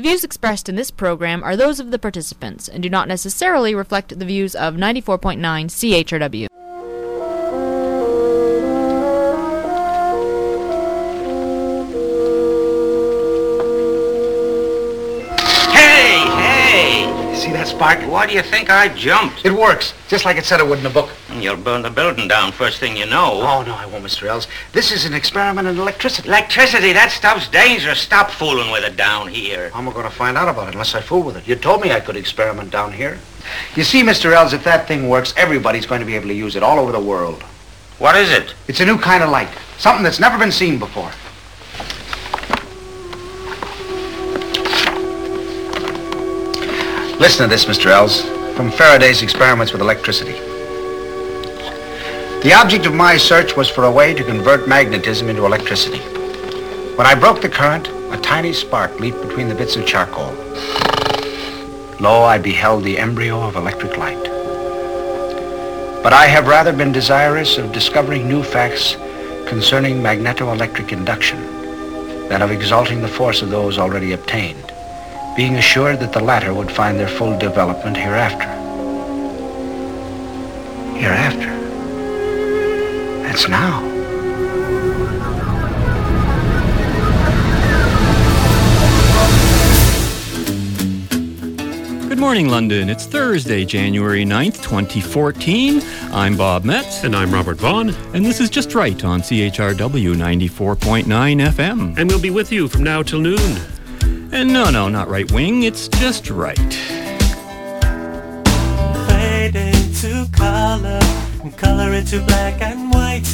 The views expressed in this program are those of the participants and do not necessarily reflect the views of 94.9 CHRW. Hey! See that spark? Why do you think I jumped? It works, just like it said it would in the book. You'll burn the building down first thing you know. Oh, no, I won't, Mr. Ells. This is an experiment in electricity. Electricity, that stuff's dangerous. Stop fooling with it down here. How am I going to find out about it unless I fool with it? You told me I could experiment down here. You see, Mr. Ells, if that thing works, everybody's going to be able to use it all over the world. What is it? It's a new kind of light, something that's never been seen before. Listen to this, Mr. Ells, from Faraday's experiments with electricity. The object of my search was for a way to convert magnetism into electricity. When I broke the current, a tiny spark leaped between the bits of charcoal. Lo, I beheld the embryo of electric light. But I have rather been desirous of discovering new facts concerning magnetoelectric induction than of exalting the force of those already obtained, being assured that the latter would find their full development hereafter. Hereafter? That's now. Good morning, London. It's Thursday, January 9th, 2014. I'm Bob Metz, And I'm Robert Vaughn, and this is Just Right on CHRW 94.9 FM. and we'll be with you from now till noon. And no, no, not right wing, it's just right. fade into color and color into black and white.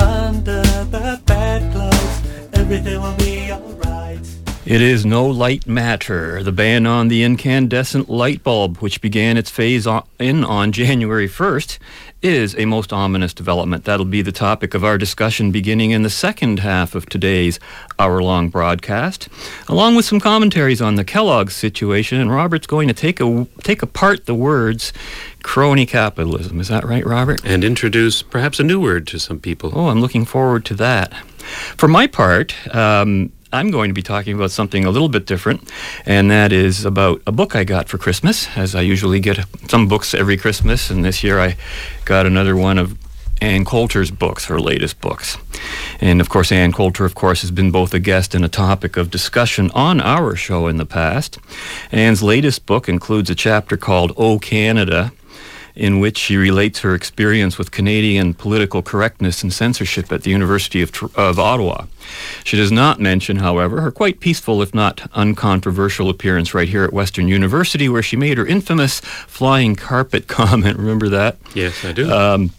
Under the bedclothes, everything will be alright. It is no light matter. The ban on the incandescent light bulb, which began its phase on, in on January 1st, is a most ominous development. That'll be the topic of our discussion beginning in the second half of today's hour long broadcast, along with some commentaries on the Kellogg situation. And Robert's going to take, a, take apart the words crony capitalism. Is that right, Robert? And introduce perhaps a new word to some people. Oh, I'm looking forward to that. For my part, um, I'm going to be talking about something a little bit different, and that is about a book I got for Christmas, as I usually get some books every Christmas, and this year I got another one of Ann Coulter's books, her latest books. And of course, Ann Coulter, of course, has been both a guest and a topic of discussion on our show in the past. Ann's latest book includes a chapter called Oh Canada, in which she relates her experience with Canadian political correctness and censorship at the University of, of Ottawa. She does not mention, however, her quite peaceful, if not uncontroversial, appearance right here at Western University, where she made her infamous flying carpet comment. Remember that? Yes, I do. Um,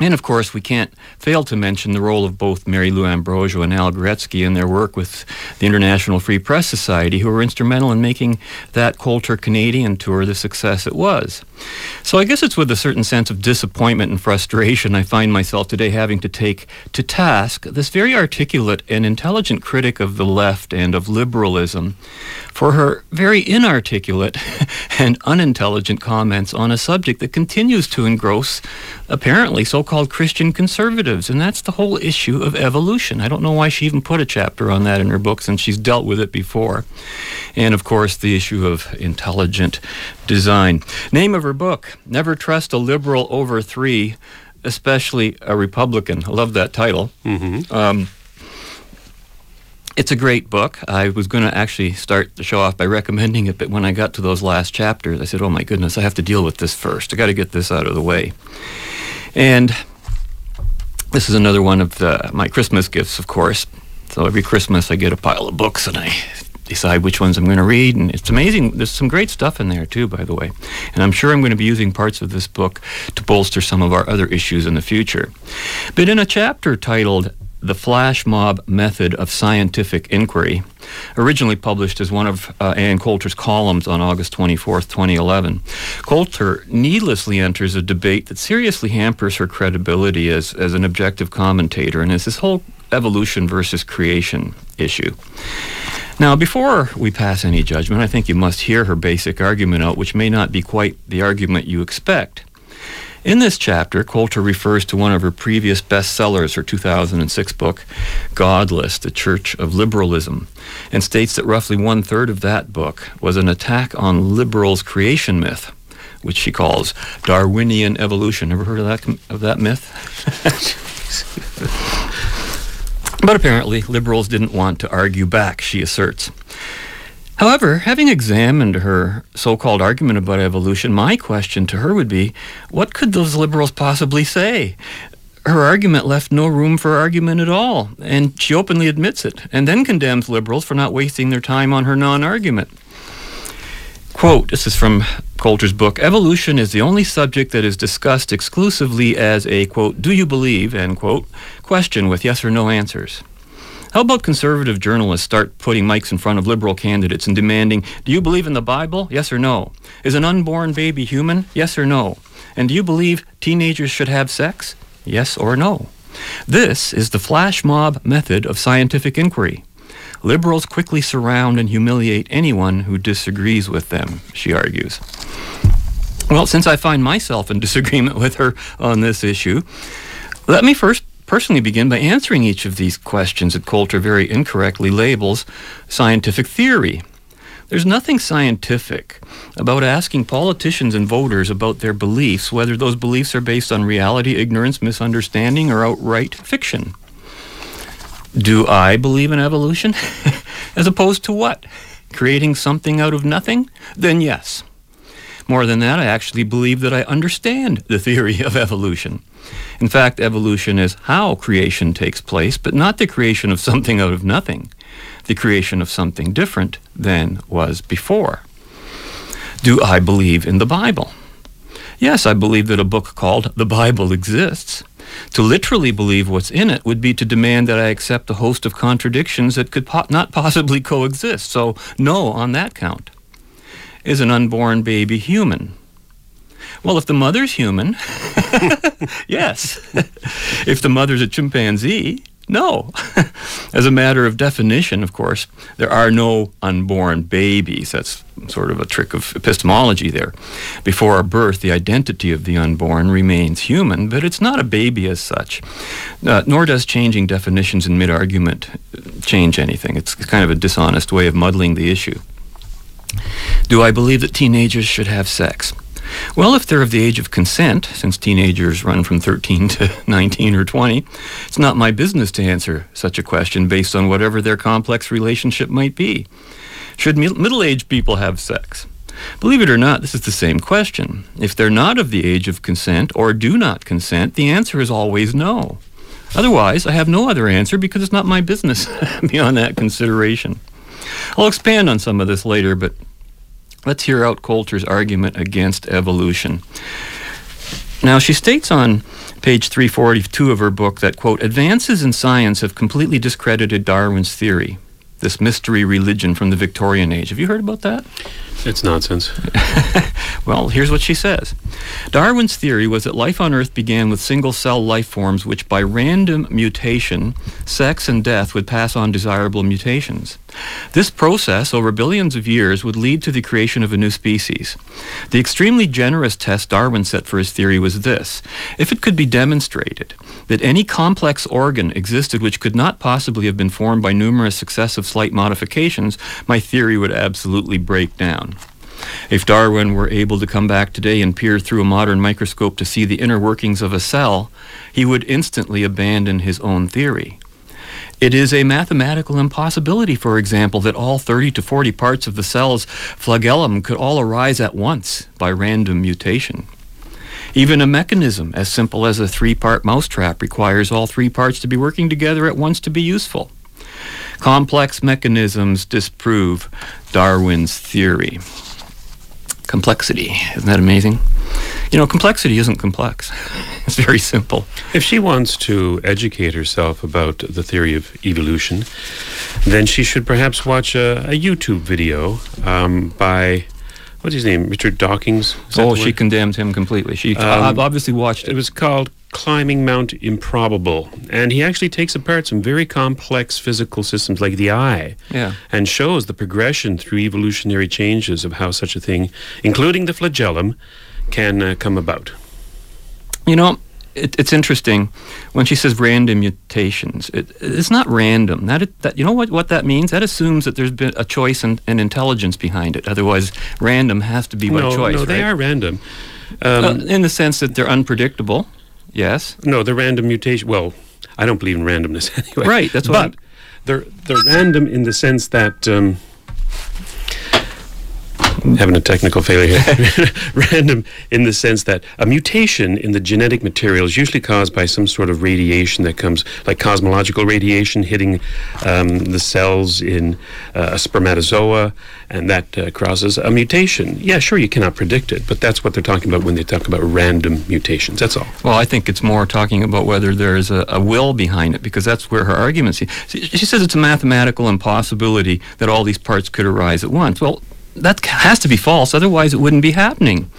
and of course, we can't fail to mention the role of both Mary Lou Ambrosio and Al Gretzky in their work with the International Free Press Society, who were instrumental in making that Coulter Canadian tour the success it was. So I guess it's with a certain sense of disappointment and frustration I find myself today having to take to task this very articulate and intelligent critic of the left and of liberalism for her very inarticulate and unintelligent comments on a subject that continues to engross apparently so-called Christian conservatives and that's the whole issue of evolution. I don't know why she even put a chapter on that in her book since she's dealt with it before. And of course the issue of intelligent design. Name of her book, Never Trust a Liberal Over 3, especially a Republican. I love that title. Mhm. Um, it's a great book. I was going to actually start the show off by recommending it, but when I got to those last chapters, I said, oh my goodness, I have to deal with this first. I got to get this out of the way. And this is another one of the, my Christmas gifts, of course. So every Christmas I get a pile of books and I decide which ones I'm going to read. And it's amazing. There's some great stuff in there, too, by the way. And I'm sure I'm going to be using parts of this book to bolster some of our other issues in the future. But in a chapter titled The Flash Mob Method of Scientific Inquiry, originally published as one of uh, Ann Coulter's columns on August 24th, 2011, Coulter needlessly enters a debate that seriously hampers her credibility as, as an objective commentator and is this whole evolution versus creation issue. Now, before we pass any judgment, I think you must hear her basic argument out, which may not be quite the argument you expect. In this chapter, Coulter refers to one of her previous bestsellers, her 2006 book, Godless, The Church of Liberalism, and states that roughly one third of that book was an attack on liberals' creation myth, which she calls Darwinian evolution. Ever heard of that, of that myth? but apparently, liberals didn't want to argue back, she asserts. However, having examined her so called argument about evolution, my question to her would be what could those liberals possibly say? Her argument left no room for argument at all, and she openly admits it, and then condemns liberals for not wasting their time on her non argument. Quote, this is from Coulter's book Evolution is the only subject that is discussed exclusively as a, quote, do you believe, end quote, question with yes or no answers. How about conservative journalists start putting mics in front of liberal candidates and demanding, do you believe in the Bible? Yes or no? Is an unborn baby human? Yes or no? And do you believe teenagers should have sex? Yes or no? This is the flash mob method of scientific inquiry. Liberals quickly surround and humiliate anyone who disagrees with them, she argues. Well, since I find myself in disagreement with her on this issue, let me first personally begin by answering each of these questions that Coulter very incorrectly labels scientific theory. There's nothing scientific about asking politicians and voters about their beliefs, whether those beliefs are based on reality, ignorance, misunderstanding, or outright fiction. Do I believe in evolution? As opposed to what? Creating something out of nothing? Then yes. More than that, I actually believe that I understand the theory of evolution. In fact, evolution is how creation takes place, but not the creation of something out of nothing, the creation of something different than was before. Do I believe in the Bible? Yes, I believe that a book called The Bible exists. To literally believe what's in it would be to demand that I accept a host of contradictions that could po- not possibly coexist. So, no on that count. Is an unborn baby human? Well, if the mother's human, yes. if the mother's a chimpanzee, no. As a matter of definition, of course, there are no unborn babies. That's sort of a trick of epistemology there. Before a birth, the identity of the unborn remains human, but it's not a baby as such. Uh, nor does changing definitions in mid argument change anything. It's kind of a dishonest way of muddling the issue. Do I believe that teenagers should have sex? Well, if they're of the age of consent, since teenagers run from 13 to 19 or 20, it's not my business to answer such a question based on whatever their complex relationship might be. Should middle aged people have sex? Believe it or not, this is the same question. If they're not of the age of consent or do not consent, the answer is always no. Otherwise, I have no other answer because it's not my business beyond that consideration. I'll expand on some of this later, but Let's hear out Coulter's argument against evolution. Now, she states on page 342 of her book that, quote, advances in science have completely discredited Darwin's theory, this mystery religion from the Victorian age. Have you heard about that? It's nonsense. well, here's what she says Darwin's theory was that life on Earth began with single cell life forms which, by random mutation, sex and death would pass on desirable mutations. This process, over billions of years, would lead to the creation of a new species. The extremely generous test Darwin set for his theory was this if it could be demonstrated that any complex organ existed which could not possibly have been formed by numerous successive slight modifications, my theory would absolutely break down. If Darwin were able to come back today and peer through a modern microscope to see the inner workings of a cell, he would instantly abandon his own theory. It is a mathematical impossibility, for example, that all 30 to 40 parts of the cell's flagellum could all arise at once by random mutation. Even a mechanism as simple as a three part mousetrap requires all three parts to be working together at once to be useful. Complex mechanisms disprove Darwin's theory. Complexity. Isn't that amazing? You know, complexity isn't complex. It's very simple. If she wants to educate herself about the theory of evolution, then she should perhaps watch a, a YouTube video um, by what's his name, Richard Dawkins. Oh, she condemned him completely. She um, obviously watched it. It was called Climbing Mount Improbable, and he actually takes apart some very complex physical systems like the eye, yeah. and shows the progression through evolutionary changes of how such a thing, including the flagellum, can uh, come about. You know, it, it's interesting when she says random mutations. It, it's not random. That, that you know what what that means. That assumes that there's been a choice and, and intelligence behind it. Otherwise, random has to be by no, choice. no, they right? are random. Um, Uh, in the sense that they're unpredictable. Yes. No, they're random mutation. Well, I don't believe in randomness anyway. Right, that's what But they're they're random in the sense that. Um, having a technical failure here. random in the sense that a mutation in the genetic material is usually caused by some sort of radiation that comes, like cosmological radiation, hitting um, the cells in uh, a spermatozoa, and that uh, causes a mutation. Yeah, sure, you cannot predict it, but that's what they're talking about when they talk about random mutations. That's all. Well, I think it's more talking about whether there's a, a will behind it, because that's where her argument. She, she says it's a mathematical impossibility that all these parts could arise at once. Well, that has to be false, otherwise it wouldn't be happening.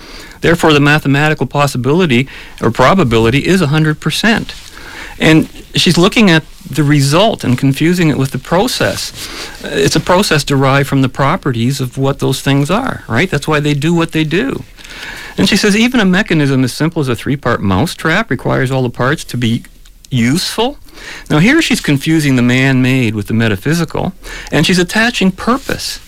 Therefore, the mathematical possibility or probability is 100%. And she's looking at the result and confusing it with the process. Uh, It's a process derived from the properties of what those things are, right? That's why they do what they do. And she says even a mechanism as simple as a three part mousetrap requires all the parts to be useful. Now, here she's confusing the man made with the metaphysical, and she's attaching purpose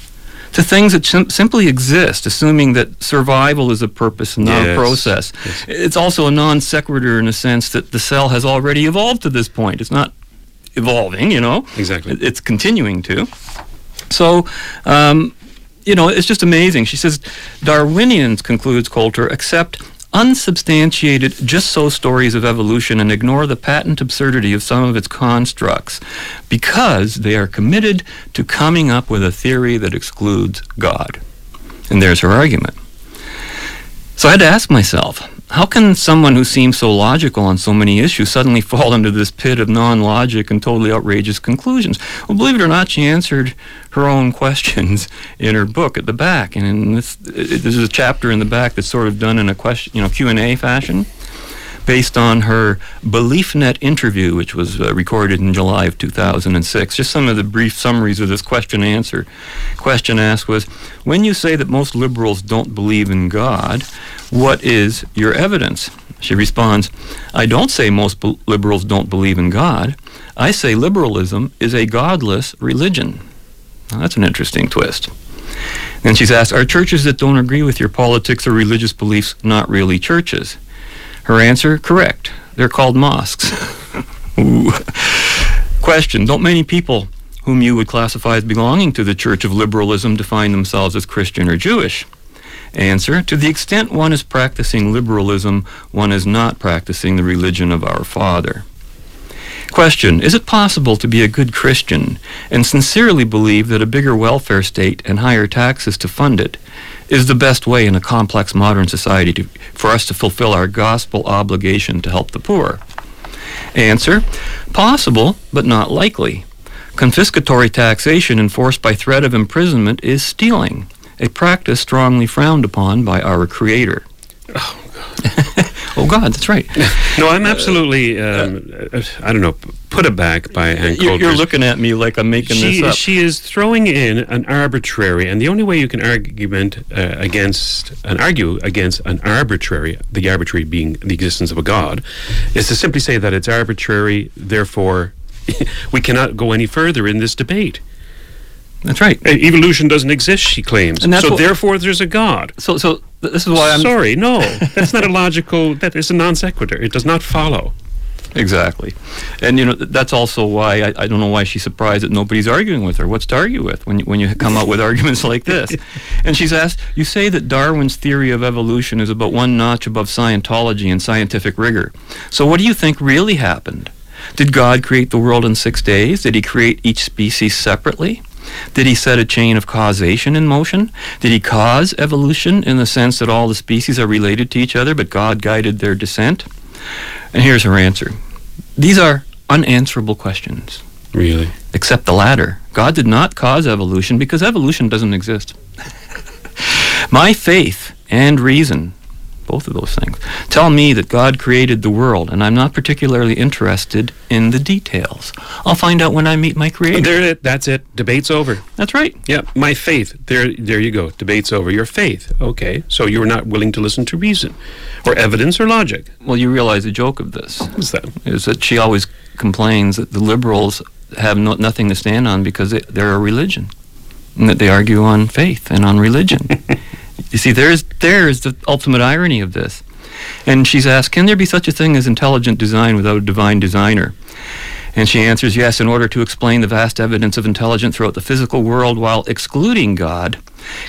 to things that sim- simply exist, assuming that survival is a purpose and not a Yes, process. It's also a non sequitur in a sense that the cell has already evolved to this point. It's not evolving, you know? Exactly. It's continuing to. So, um, you know, it's just amazing. She says Darwinians, concludes Coulter, accept unsubstantiated just so stories of evolution and ignore the patent absurdity of some of its constructs because they are committed to coming up with a theory that excludes God. And there's her argument. So I had to ask myself, how can someone who seems so logical on so many issues suddenly fall into this pit of non-logic and totally outrageous conclusions? Well, believe it or not, she answered her own questions in her book at the back, and in this, it, there's a chapter in the back that's sort of done in a question, you know, Q and A fashion, based on her BeliefNet interview, which was uh, recorded in July of 2006. Just some of the brief summaries of this question answer. Question asked was, when you say that most liberals don't believe in God, what is your evidence? She responds, I don't say most b- liberals don't believe in God. I say liberalism is a godless religion. Now, that's an interesting twist. Then she's asked, Are churches that don't agree with your politics or religious beliefs not really churches? Her answer, correct. They're called mosques. Question Don't many people whom you would classify as belonging to the Church of Liberalism define themselves as Christian or Jewish? Answer To the extent one is practicing liberalism, one is not practicing the religion of our Father. Question Is it possible to be a good Christian and sincerely believe that a bigger welfare state and higher taxes to fund it is the best way in a complex modern society to, for us to fulfill our gospel obligation to help the poor? Answer Possible, but not likely. Confiscatory taxation enforced by threat of imprisonment is stealing, a practice strongly frowned upon by our Creator. Oh, God, that's right. No, I'm absolutely. Um, uh, I don't know. Put it back by Ann You're, you're looking at me like I'm making she, this up. she is throwing in an arbitrary, and the only way you can argument uh, against an argue against an arbitrary, the arbitrary being the existence of a god, is to simply say that it's arbitrary. Therefore, we cannot go any further in this debate. That's right. Evolution doesn't exist, she claims. And that's so therefore, there's a god. So, so this is why I'm Sorry, no, that's not a logical. That is a non sequitur. It does not follow. exactly, and you know that's also why I, I don't know why she's surprised that nobody's arguing with her. What's to argue with when you, when you come out with arguments like this? And she's asked, you say that Darwin's theory of evolution is about one notch above Scientology and scientific rigor. So, what do you think really happened? Did God create the world in six days? Did He create each species separately? Did he set a chain of causation in motion? Did he cause evolution in the sense that all the species are related to each other, but God guided their descent? And here's her answer These are unanswerable questions, Really? except the latter. God did not cause evolution because evolution doesn't exist. My faith and reason both of those things. Tell me that God created the world, and I'm not particularly interested in the details. I'll find out when I meet my Creator. There, it- that's it. Debate's over. That's right. Yeah, my faith. There, there you go. Debate's over. Your faith. Okay, so you're not willing to listen to reason, or evidence, or logic. Well, you realize the joke of this What's that? is that she always complains that the liberals have no, nothing to stand on because they, they're a religion, and that they argue on faith and on religion. you see, there's there's the ultimate irony of this. And she's asked, can there be such a thing as intelligent design without a divine designer? And she answers, yes, in order to explain the vast evidence of intelligence throughout the physical world while excluding God,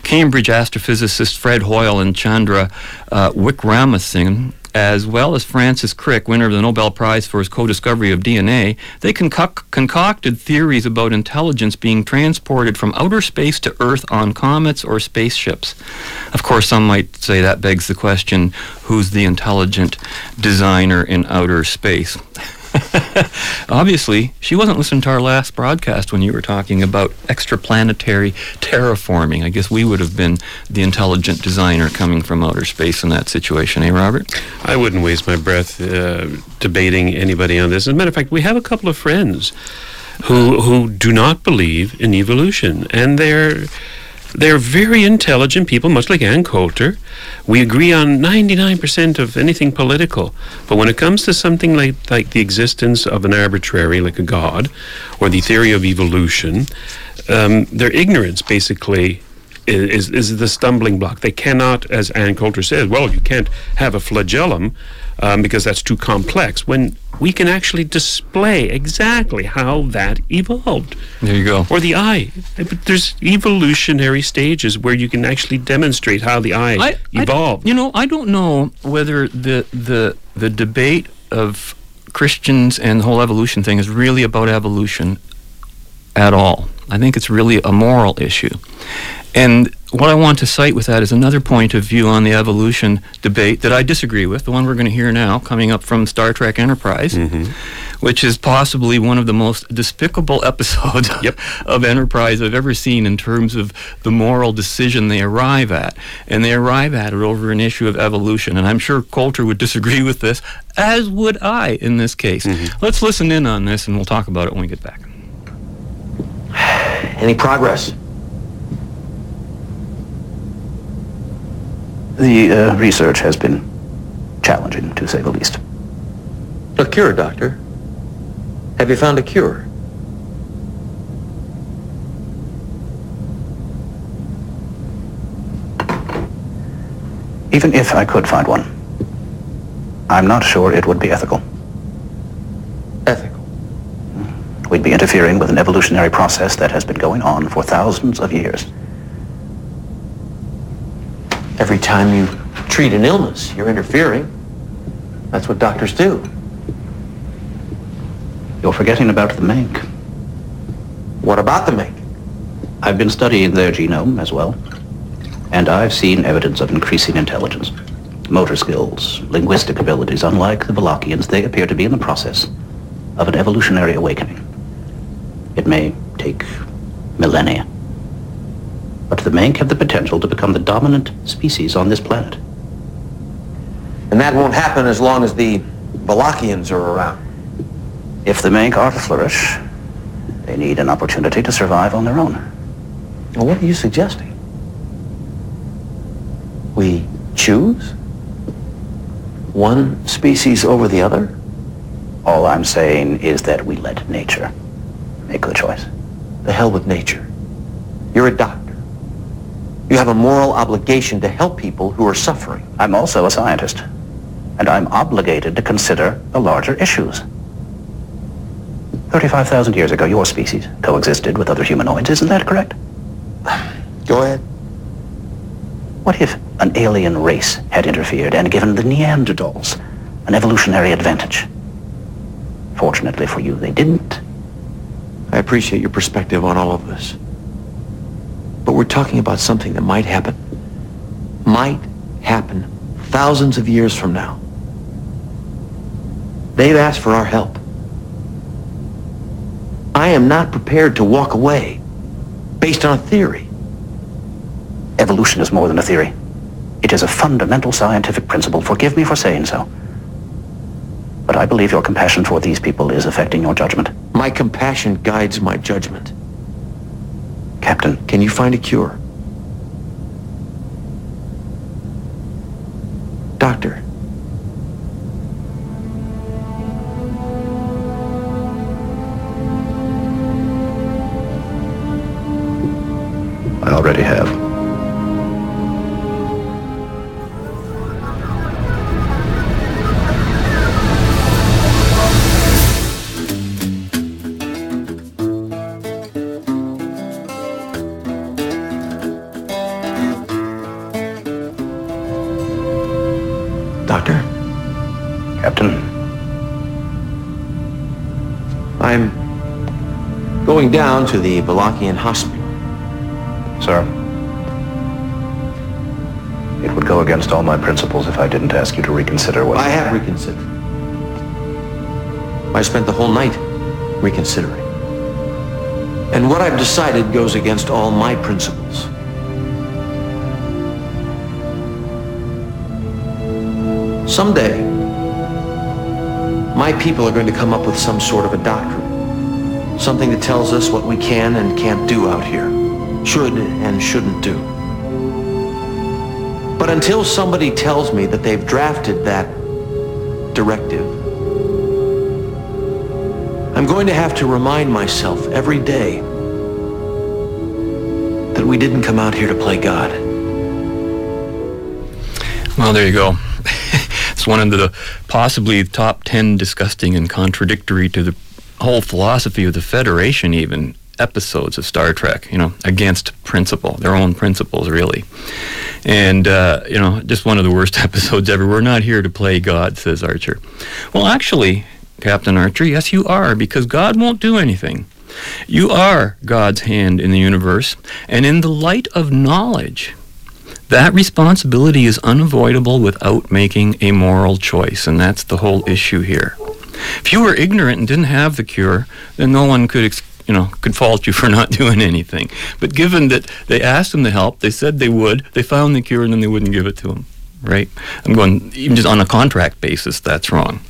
Cambridge astrophysicist Fred Hoyle and Chandra uh, Wickramasinghe, as well as Francis Crick, winner of the Nobel Prize for his co-discovery of DNA, they concoc- concocted theories about intelligence being transported from outer space to Earth on comets or spaceships. Of course, some might say that begs the question, who's the intelligent designer in outer space? Obviously, she wasn't listening to our last broadcast when you were talking about extraplanetary terraforming. I guess we would have been the intelligent designer coming from outer space in that situation, eh, Robert? I wouldn't waste my breath uh, debating anybody on this. As a matter of fact, we have a couple of friends who who do not believe in evolution, and they're they're very intelligent people, much like Ann Coulter. We agree on 99% of anything political, but when it comes to something like like the existence of an arbitrary, like a god, or the theory of evolution, um, their ignorance basically is, is the stumbling block. They cannot, as Ann Coulter says, well, you can't have a flagellum um, because that's too complex. When we can actually display exactly how that evolved, There you go. or the eye. But there's evolutionary stages where you can actually demonstrate how the eye I- I- evolved. you know, I don't know whether the the the debate of Christians and the whole evolution thing is really about evolution at all. I think it's really a moral issue. And what I want to cite with that is another point of view on the evolution debate that I disagree with, the one we're going to hear now, coming up from Star Trek Enterprise, mm-hmm. which is possibly one of the most despicable episodes Yep. of Enterprise I've ever seen in terms of the moral decision they arrive at. And they arrive at it over an issue of evolution. And I'm sure Coulter would disagree with this, as would I in this case. Mm-hmm. Let's listen in on this and we'll talk about it when we get back. Any progress? The uh, research has been challenging, to say the least. A cure, Doctor. Have you found a cure? Even if I could find one, I'm not sure it would be ethical. Ethical. We'd be interfering with an evolutionary process that has been going on for thousands of years. Every time you treat an illness, you're interfering. That's what doctors do. You're forgetting about the mink. What about the mink? I've been studying their genome as well, and I've seen evidence of increasing intelligence. Motor skills, linguistic abilities, unlike the Valakians, they appear to be in the process of an evolutionary awakening. It may take millennia. But the mink have the potential to become the dominant species on this planet. And that won't happen as long as the Valakians are around. If the mink are to flourish, they need an opportunity to survive on their own. Well, what are you suggesting? We choose? One species over the other? All I'm saying is that we let nature make the choice. The hell with nature. You're a doctor. You have a moral obligation to help people who are suffering. I'm also a scientist, and I'm obligated to consider the larger issues. 35,000 years ago, your species coexisted with other humanoids, isn't that correct? Go ahead. What if an alien race had interfered and given the Neanderthals an evolutionary advantage? Fortunately for you, they didn't. I appreciate your perspective on all of this. But we're talking about something that might happen. Might happen thousands of years from now. They've asked for our help. I am not prepared to walk away based on a theory. Evolution is more than a theory. It is a fundamental scientific principle. Forgive me for saying so. But I believe your compassion for these people is affecting your judgment. My compassion guides my judgment. Captain, Can you find a cure? Doctor, I already have. Down to the Valakian hospital. sir. It would go against all my principles if I didn't ask you to reconsider what I have reconsidered. I spent the whole night reconsidering. And what I've decided goes against all my principles. Someday, my people are going to come up with some sort of a doctrine. Something that tells us what we can and can't do out here. Should and shouldn't do. But until somebody tells me that they've drafted that directive, I'm going to have to remind myself every day that we didn't come out here to play God. Well, there you go. it's one of the possibly top 10 disgusting and contradictory to the whole philosophy of the Federation, even episodes of Star Trek, you know, against principle, their own principles, really. And, uh, you know, just one of the worst episodes ever. We're not here to play God, says Archer. Well, actually, Captain Archer, yes, you are, because God won't do anything. You are God's hand in the universe, and in the light of knowledge, that responsibility is unavoidable without making a moral choice, and that's the whole issue here. If you were ignorant and didn't have the cure, then no one could, ex- you know, could fault you for not doing anything. But given that they asked them to help, they said they would, they found the cure, and then they wouldn't give it to them, right? I'm going even just on a contract basis, that's wrong.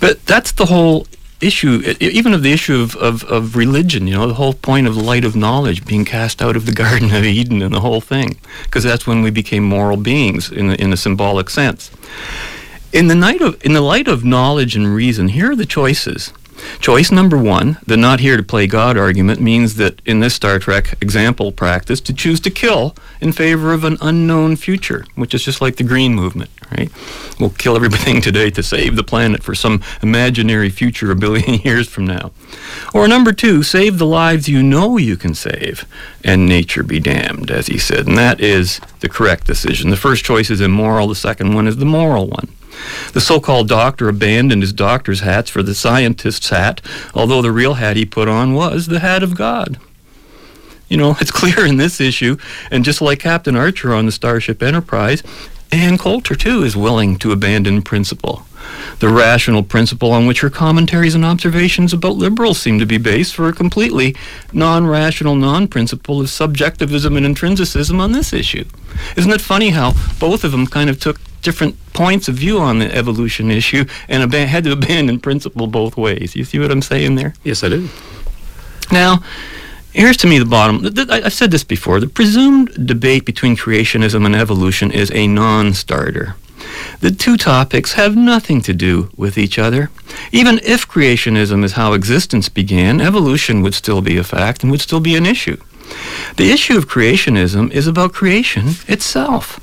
But that's the whole issue, even of the issue of, of, of religion, you know, the whole point of light of knowledge being cast out of the Garden of Eden and the whole thing, because that's when we became moral beings in in a symbolic sense. In the, night of, in the light of knowledge and reason, here are the choices. Choice number one, the not here to play God argument, means that in this Star Trek example practice, to choose to kill in favor of an unknown future, which is just like the Green Movement, right? We'll kill everything today to save the planet for some imaginary future a billion years from now. Or number two, save the lives you know you can save, and nature be damned, as he said. And that is the correct decision. The first choice is immoral, the second one is the moral one. The so called doctor abandoned his doctor's hats for the scientist's hat, although the real hat he put on was the hat of God. You know, it's clear in this issue, and just like Captain Archer on the Starship Enterprise, Ann Coulter, too, is willing to abandon principle. The rational principle on which her commentaries and observations about liberals seem to be based for a completely non rational non principle of subjectivism and intrinsicism on this issue. Isn't it funny how both of them kind of took different points of view on the evolution issue and ab- had to abandon principle both ways? You see what I'm saying there? Yes, I do. Now, here's to me the bottom. th- th- I- I've said this before. The presumed debate between creationism and evolution is a non starter. The two topics have nothing to do with each other. Even if creationism is how existence began, evolution would still be a fact and would still be an issue. The issue of creationism is about creation itself,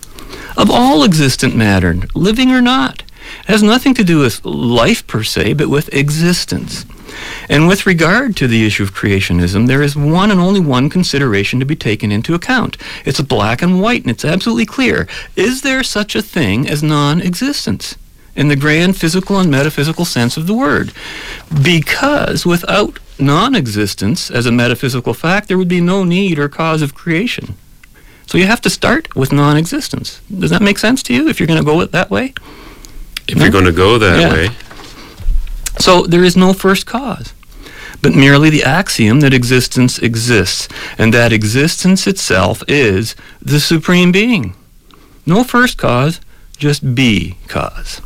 of all existent matter, living or not. It has nothing to do with life per se, but with existence. And with regard to the issue of creationism, there is one and only one consideration to be taken into account. It's black and white, and it's absolutely clear. Is there such a thing as non existence? In the grand physical and metaphysical sense of the word. Because without non existence as a metaphysical fact, there would be no need or cause of creation. So you have to start with non existence. Does that make sense to you if you're going to go it that way? If you're going to go that Yeah. way, So there is no first cause, but merely the axiom that existence exists, and that existence itself is the supreme being. No first cause, just B cause.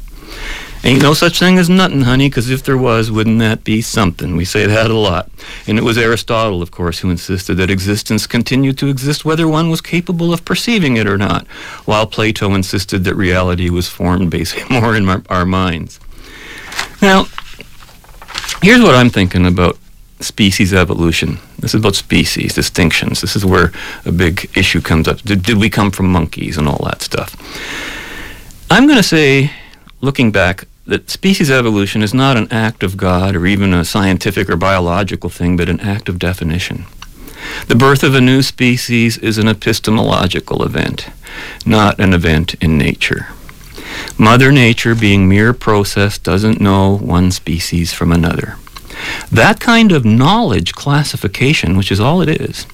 Ain't no such thing as nothing, honey, 'cause if there was, wouldn't that be something? We say that a lot. And it was Aristotle, of course, who insisted that existence continued to exist whether one was capable of perceiving it or not, while Plato insisted that reality was formed basically more in our, our minds. Now, here's what I'm thinking about species evolution. This is about species, distinctions. This is where a big issue comes up. Did, did we come from monkeys and all that stuff? I'm going to say, looking back, that species evolution is not an act of God or even a scientific or biological thing, but an act of definition. The birth of a new species is an epistemological event, not an event in nature. Mother Nature, being mere process, doesn't know one species from another. That kind of knowledge classification, which is all it is,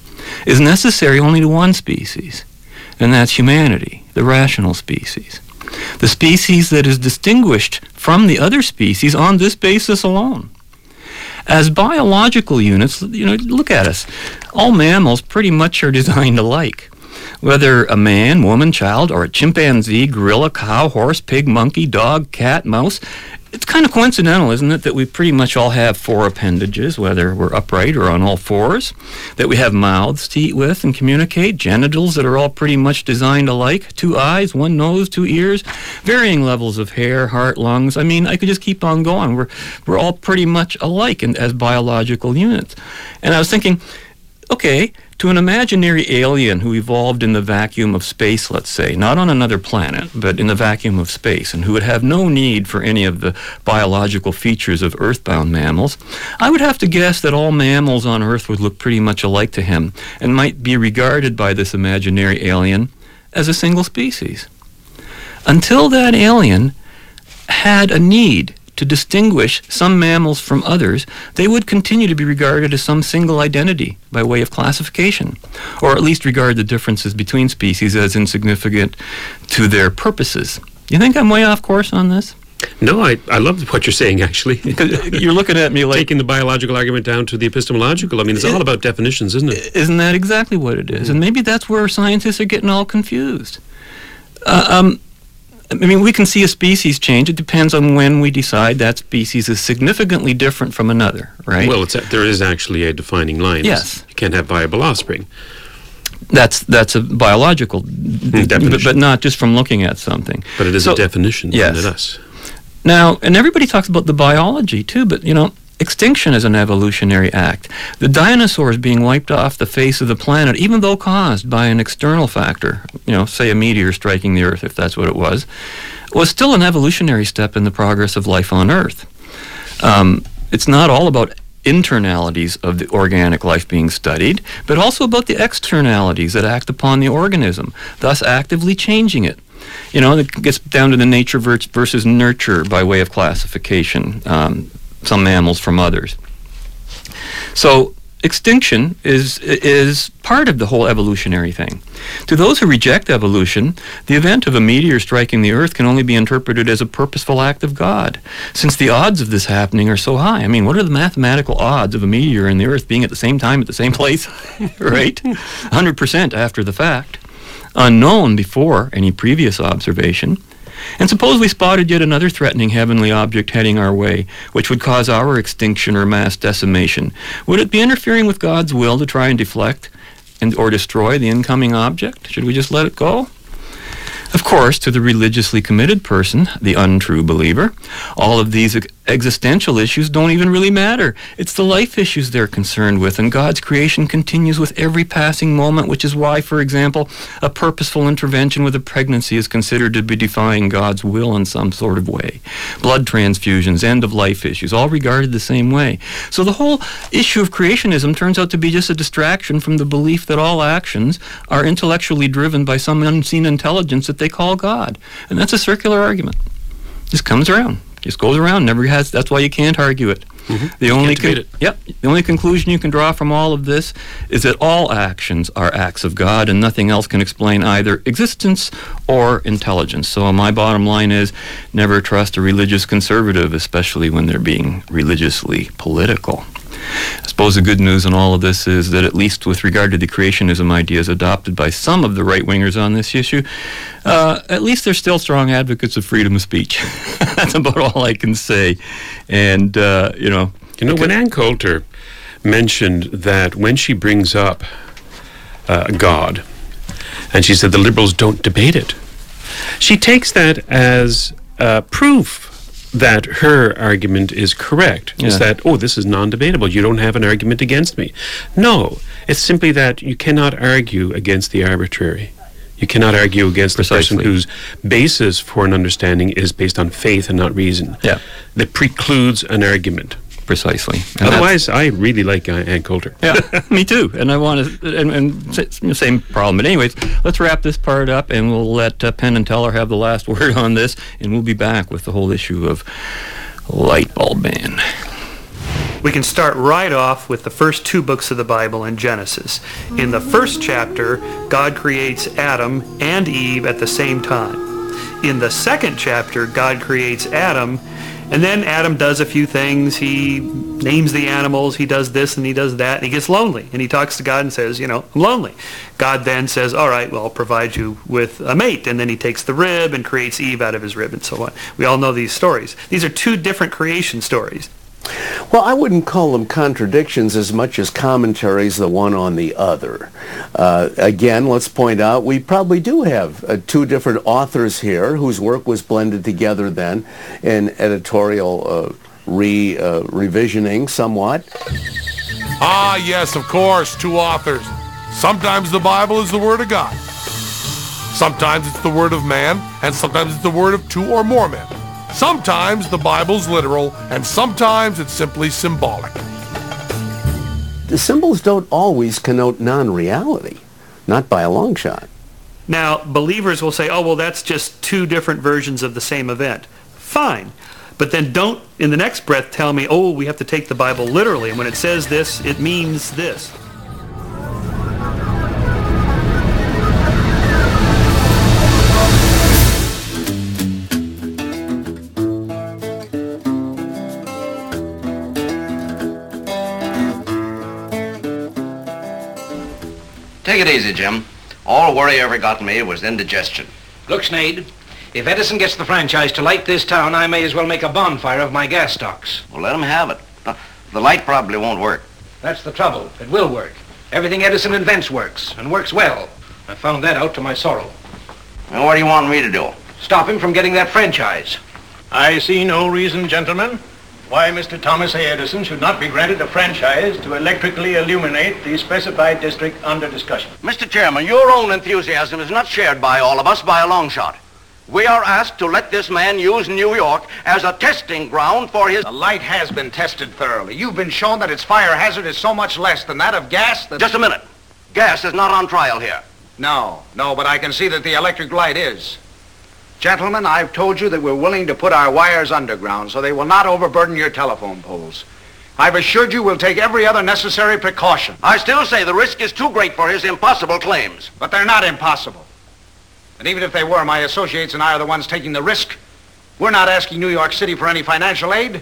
is necessary only to one species, and that's humanity, the rational species. The species that is distinguished from the other species on this basis alone. As biological units, you know, look at us. All mammals pretty much are designed alike. Whether a man, woman, child, or a chimpanzee, gorilla, cow, horse, pig, monkey, dog, cat, mouse, it's kind of coincidental, isn't it, that we pretty much all have four appendages, whether we're upright or on all fours, that we have mouths to eat with and communicate, genitals that are all pretty much designed alike, two eyes, one nose, two ears, varying levels of hair, heart, lungs. I mean, I could just keep on going. We're, we're all pretty much alike in, as biological units. And I was thinking, okay, to an imaginary alien who evolved in the vacuum of space, let's say, not on another planet, but in the vacuum of space, and who would have no need for any of the biological features of earthbound mammals, I would have to guess that all mammals on Earth would look pretty much alike to him and might be regarded by this imaginary alien as a single species. Until that alien had a need to distinguish some mammals from others, they would continue to be regarded as some single identity by way of classification, or at least regard the differences between species as insignificant to their purposes. You think I'm way off course on this? No, I, I love what you're saying, actually. You're looking at me like, Taking the biological argument down to the epistemological. I mean, it's all about definitions, isn't it? isn't that exactly what it is? And maybe that's where scientists are getting all confused. Uh, um, I mean, we can see a species change. It depends on when we decide that species is significantly different from another, right? Well, it's a, there is actually a defining line. Yes. You can't have viable offspring. that's that's a biological definition. but, but not just from looking at something. But it is So- a definition, yes. us? Now, and everybody talks about the biology too, but you know, extinction is an evolutionary act. The dinosaurs being wiped off the face of the planet, even though caused by an external factor, you know, say a meteor striking the Earth, if that's what it was, was still an evolutionary step in the progress of life on Earth. Um, it's not all about internalities of the organic life being studied, but also about the externalities that act upon the organism, thus actively changing it. You know, it gets down to the nature versus nurture by way of classification, um, some mammals from others. So extinction is is part of the whole evolutionary thing. To those who reject evolution, the event of a meteor striking the Earth can only be interpreted as a purposeful act of God, since the odds of this happening are so high. I mean, what are the mathematical odds of a meteor and the Earth being at the same time at the same place? right, hundred percent after the fact, unknown before any previous observation. And suppose we spotted yet another threatening heavenly object heading our way, which would cause our extinction or mass decimation. Would it be interfering with God's will to try and deflect and or destroy the incoming object? Should we just let it go? Of course, to the religiously committed person, the untrue believer, all of these existential issues don't even really matter. It's the life issues they're concerned with, and God's creation continues with every passing moment, which is why, for example, a purposeful intervention with a pregnancy is considered to be defying God's will in some sort of way. Blood transfusions, end of life issues, all regarded the same way. So the whole issue of creationism turns out to be just a distraction from the belief that all actions are intellectually driven by some unseen intelligence that they call God. And that's a circular argument. Just comes around. Just goes around. Never has. That's why you can't argue it. The only it. Yep. The only conclusion you can draw from all of this is that all actions are acts of God, and nothing else can explain either existence or intelligence. So my bottom line is, never trust a religious conservative, especially when they're being religiously political. I suppose the good news in all of this is that at least with regard to the creationism ideas adopted by some of the right wingers on this issue, uh, at least they're still strong advocates of freedom of speech. That's about all I can say. And uh, you know, You know, when Ann Coulter mentioned that when she brings up uh, God, and she said the liberals don't debate it, she takes that as uh, proof that her argument is correct. Is that, oh, this is non debatable. You don't have an argument against me. No, it's simply that you cannot argue against the arbitrary. You cannot argue against the person whose basis for an understanding is based on faith and not reason. Yeah. That precludes an argument. Precisely. And Otherwise, I really like uh, Ann Coulter. yeah, me too. And I want to, and, and same problem. But anyways, let's wrap this part up, and we'll let uh, Penn and Teller have the last word on this, and we'll be back with the whole issue of light bulb ban. We can start right off with the first two books of the Bible in Genesis. In the first chapter, God creates Adam and Eve at the same time. In the second chapter, God creates Adam, and then Adam does a few things. He names the animals, he does this and he does that, and he gets lonely. And he talks to God and says, you know, I'm lonely. God then says, all right, well, I'll provide you with a mate. And then he takes the rib and creates Eve out of his rib and so on. We all know these stories. These are two different creation stories. Well, I wouldn't call them contradictions as much as commentaries, the one on the other. Uh, again, let's point out we probably do have uh, two different authors here whose work was blended together then in editorial uh, re uh, revisioning somewhat. Ah, yes, of course, two authors. Sometimes the Bible is the Word of God. Sometimes it's the Word of man, and sometimes it's the Word of two or more men. Sometimes the Bible's literal, and sometimes it's simply symbolic. The symbols don't always connote non-reality, not by a long shot. Now, believers will say, oh, well, that's just two different versions of the same event. Fine. But then don't, in the next breath, tell me, oh, we have to take the Bible literally. And when it says this, it means this. Take it easy, Jim. All worry ever got me was indigestion. Look, Snade, if Edison gets the franchise to light this town, I may as well make a bonfire of my gas stocks. Well, let him have it. Uh, The light probably won't work. That's the trouble. It will work. Everything Edison invents works, and works well. I found that out to my sorrow. Well, what do you want me to do? Stop him from getting that franchise. I see no reason, gentlemen, why Mr. Thomas A. Edison should not be granted a franchise to electrically illuminate the specified district under discussion. Mr. Chairman, your own enthusiasm is not shared by all of us by a long shot. We are asked to let this man use New York as a testing ground for his... The light has been tested thoroughly. You've been shown that its fire hazard is so much less than that of gas that... Just a minute. Gas is not on trial here. No, no, but I can see that the electric light is. Gentlemen, I've told you that we're willing to put our wires underground so they will not overburden your telephone poles. I've assured you we'll take every other necessary precaution. I still say the risk is too great for his impossible claims. But they're not impossible. And even if they were, my associates and I are the ones taking the risk. We're not asking New York City for any financial aid.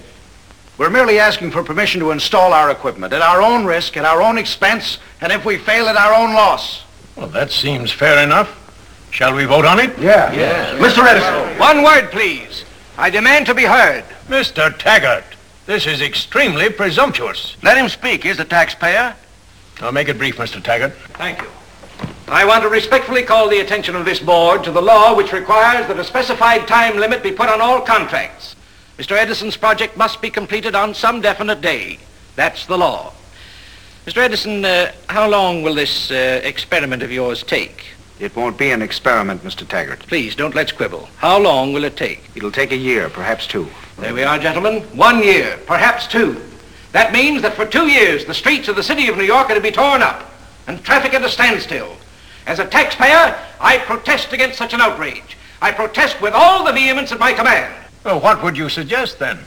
We're merely asking for permission to install our equipment at our own risk, at our own expense, and if we fail, at our own loss. Well, that seems fair enough. Shall we vote on it? Yeah. yeah. Mr. Edison. One word, please. I demand to be heard. Mr. Taggart, this is extremely presumptuous. Let him speak. He's a taxpayer. Now make it brief, Mr. Taggart. Thank you. I want to respectfully call the attention of this board to the law which requires that a specified time limit be put on all contracts. Mr. Edison's project must be completed on some definite day. That's the law. Mr. Edison, uh, how long will this uh, experiment of yours take? It won't be an experiment, Mr. Taggart. Please, don't let's quibble. How long will it take? It'll take a year, perhaps two. There we are, gentlemen. One year, perhaps two. That means that for two years, the streets of the city of New York are to be torn up and traffic at a standstill. As a taxpayer, I protest against such an outrage. I protest with all the vehemence at my command. Well, what would you suggest then?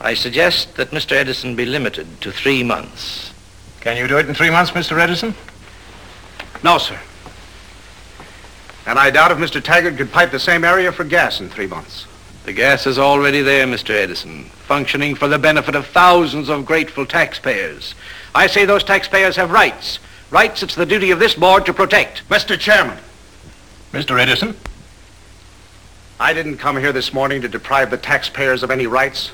I suggest that Mr. Edison be limited to three months. Can you do it in three months, Mr. Edison? No, sir. And I doubt if Mr. Taggart could pipe the same area for gas in three months. The gas is already there, Mr. Edison, functioning for the benefit of thousands of grateful taxpayers. I say those taxpayers have rights. Rights it's the duty of this board to protect. Mr. Chairman. Mr. Edison. I didn't come here this morning to deprive the taxpayers of any rights.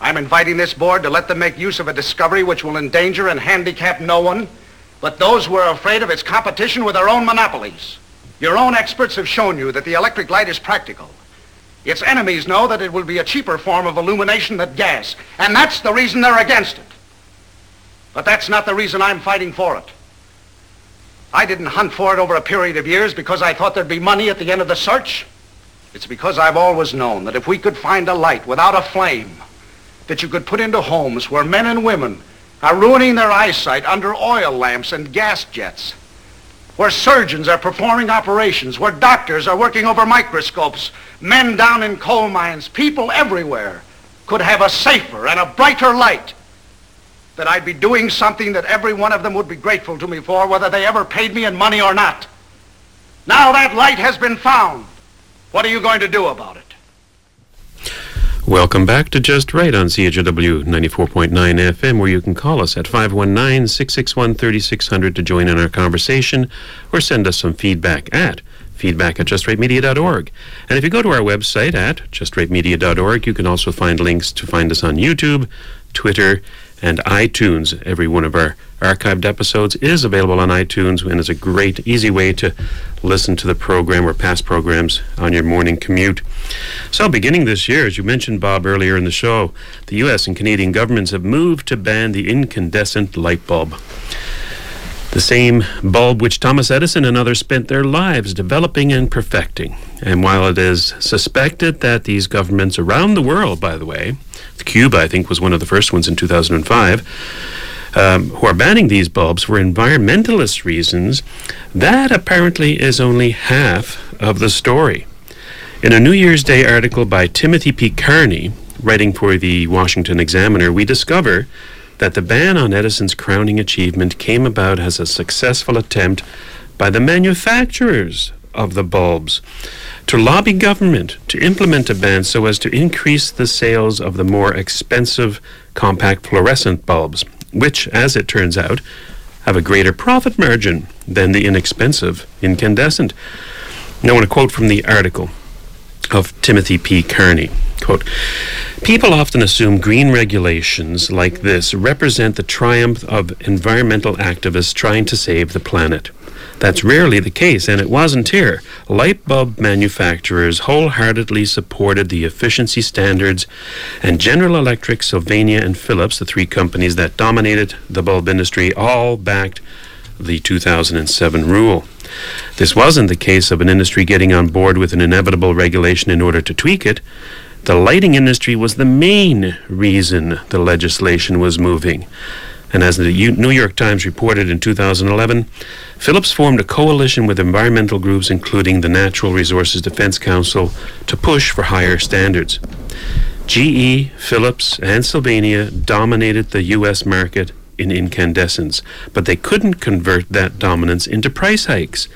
I'm inviting this board to let them make use of a discovery which will endanger and handicap no one but those who are afraid of its competition with their own monopolies. Your own experts have shown you that the electric light is practical. Its enemies know that it will be a cheaper form of illumination than gas, and that's the reason they're against it. But that's not the reason I'm fighting for it. I didn't hunt for it over a period of years because I thought there'd be money at the end of the search. It's because I've always known that if we could find a light without a flame that you could put into homes where men and women are ruining their eyesight under oil lamps and gas jets, where surgeons are performing operations, where doctors are working over microscopes, men down in coal mines, people everywhere could have a safer and a brighter light, that I'd be doing something that every one of them would be grateful to me for, whether they ever paid me in money or not. Now that light has been found. What are you going to do about it? Welcome back to Just Right on CHRW 94.9 FM, where you can call us at 519 661 3600 to join in our conversation or send us some feedback at feedback at justrightmedia.org. And if you go to our website at justrightmedia.org, you can also find links to find us on YouTube, Twitter, and iTunes. Every one of our archived episodes is available on iTunes and is a great, easy way to listen to the program or past programs on your morning commute. So, beginning this year, as you mentioned, Bob, earlier in the show, the U.S. and Canadian governments have moved to ban the incandescent light bulb. The same bulb which Thomas Edison and others spent their lives developing and perfecting. And while it is suspected that these governments around the world, by the way, Cuba, I think, was one of the first ones in 2005, um, who are banning these bulbs for environmentalist reasons, that apparently is only half of the story. In a New Year's Day article by Timothy P. Carney, writing for the Washington Examiner, we discover that the ban on Edison's crowning achievement came about as a successful attempt by the manufacturers of the bulbs to lobby government to implement a ban so as to increase the sales of the more expensive compact fluorescent bulbs, which, as it turns out, have a greater profit margin than the inexpensive incandescent. Now, I want to quote from the article of Timothy P. Carney. Quote, People often assume green regulations like this represent the triumph of environmental activists trying to save the planet. That's rarely the case, and it wasn't here. Light bulb manufacturers wholeheartedly supported the efficiency standards, and General Electric, Sylvania, and Philips, the three companies that dominated the bulb industry, all backed the 2007 rule. This wasn't the case of an industry getting on board with an inevitable regulation in order to tweak it. The lighting industry was the main reason the legislation was moving. And as the New York Times reported in 2011, Philips formed a coalition with environmental groups, including the Natural Resources Defense Council, to push for higher standards. GE, Philips, and Sylvania dominated the U.S. market in incandescence, but they couldn't convert that dominance into price hikes.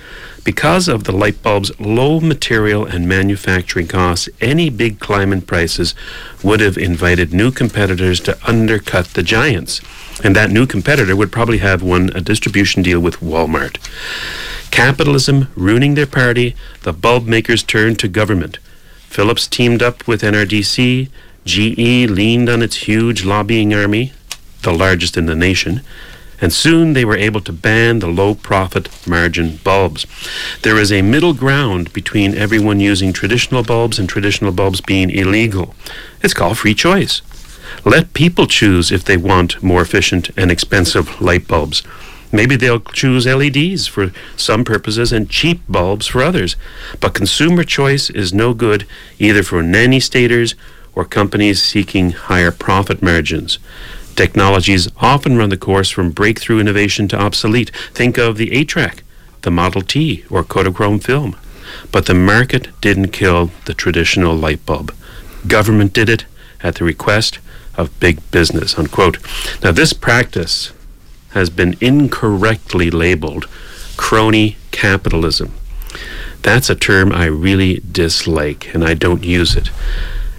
Because of the light bulb's low material and manufacturing costs, any big climb in prices would have invited new competitors to undercut the giants. And that new competitor would probably have won a distribution deal with Walmart. Capitalism ruining their party, the bulb makers turned to government. Philips teamed up with NRDC, GE leaned on its huge lobbying army, the largest in the nation, and soon they were able to ban the low profit margin bulbs. There is a middle ground between everyone using traditional bulbs and traditional bulbs being illegal. It's called free choice. Let people choose if they want more efficient and expensive light bulbs. Maybe they'll choose LEDs for some purposes and cheap bulbs for others. But consumer choice is no good either for nanny staters or companies seeking higher profit margins. Technologies often run the course from breakthrough innovation to obsolete. Think of the 8 track, the Model T, or Kodachrome film. But the market didn't kill the traditional light bulb. Government did it at the request of big business. Unquote. Now, this practice has been incorrectly labeled crony capitalism. That's a term I really dislike, and I don't use it.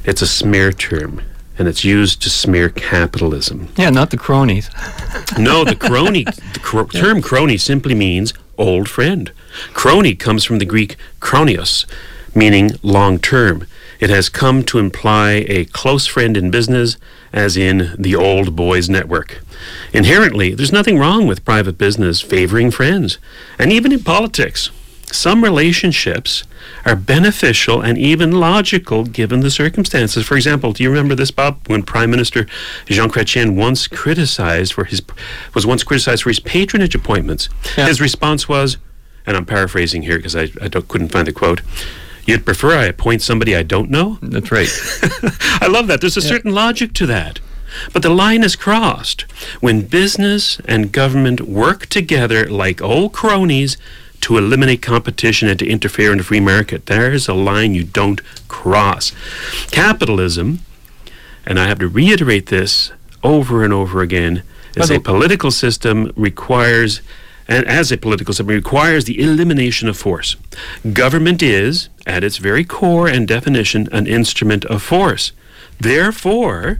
It's a smear term, and it's used to smear capitalism. Yeah, not the cronies. no, the crony the cro- term crony simply means old friend. Crony comes from the Greek kronios, meaning long term. It has come to imply a close friend in business, as in the old boys network. Inherently, there's nothing wrong with private business favoring friends, and even in politics. Some relationships are beneficial and even logical given the circumstances. For example, do you remember this, Bob, when Prime Minister Jean Chrétien once criticized for his was once criticized for his patronage appointments? Yeah. His response was, and I'm paraphrasing here because I, I couldn't find the quote. You'd prefer I appoint somebody I don't know? That's right. I love that. There's a certain logic to that. But the line is crossed when business and government work together like old cronies to eliminate competition and to interfere in the free market. There's a line you don't cross. Capitalism, and I have to reiterate this over and over again, is a political system requires and as a political system requires the elimination of force. Government is, at its very core and definition, an instrument of force. Therefore,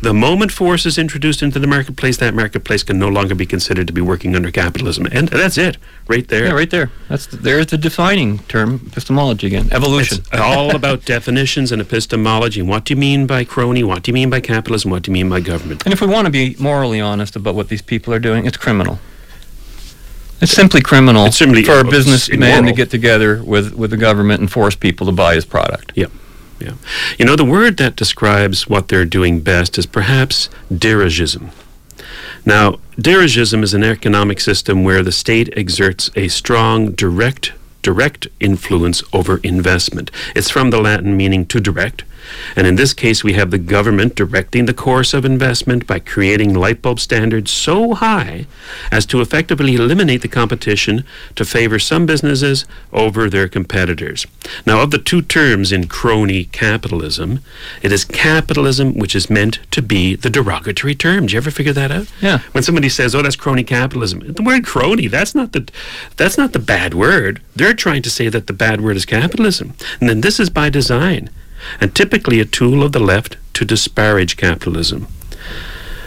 the moment force is introduced into the marketplace, that marketplace can no longer be considered to be working under capitalism. And that's it, right there. Yeah, right there. That's the, there's the defining term, epistemology again, evolution. It's all about definitions and epistemology. And what do you mean by crony? What do you mean by capitalism? What do you mean by government? And if we want to be morally honest about what these people are doing, it's criminal. It's simply criminal It's simply- for a businessman to get together with, with the government and force people to buy his product. Yep. Yeah. You know, the word that describes what they're doing best is perhaps dirigism. Now, dirigism is an economic system where the state exerts a strong direct direct influence over investment. It's from the Latin meaning to direct, and in this case we have the government directing the course of investment by creating light bulb standards so high as to effectively eliminate the competition to favor some businesses over their competitors. Now, of the two terms in crony capitalism, it is capitalism which is meant to be the derogatory term. Did you ever figure that out? Yeah. When somebody says, "Oh, that's crony capitalism," the word crony that's not the that's not the bad word. They're trying to say that the bad word is capitalism, and then this is by design, and typically a tool of the left to disparage capitalism.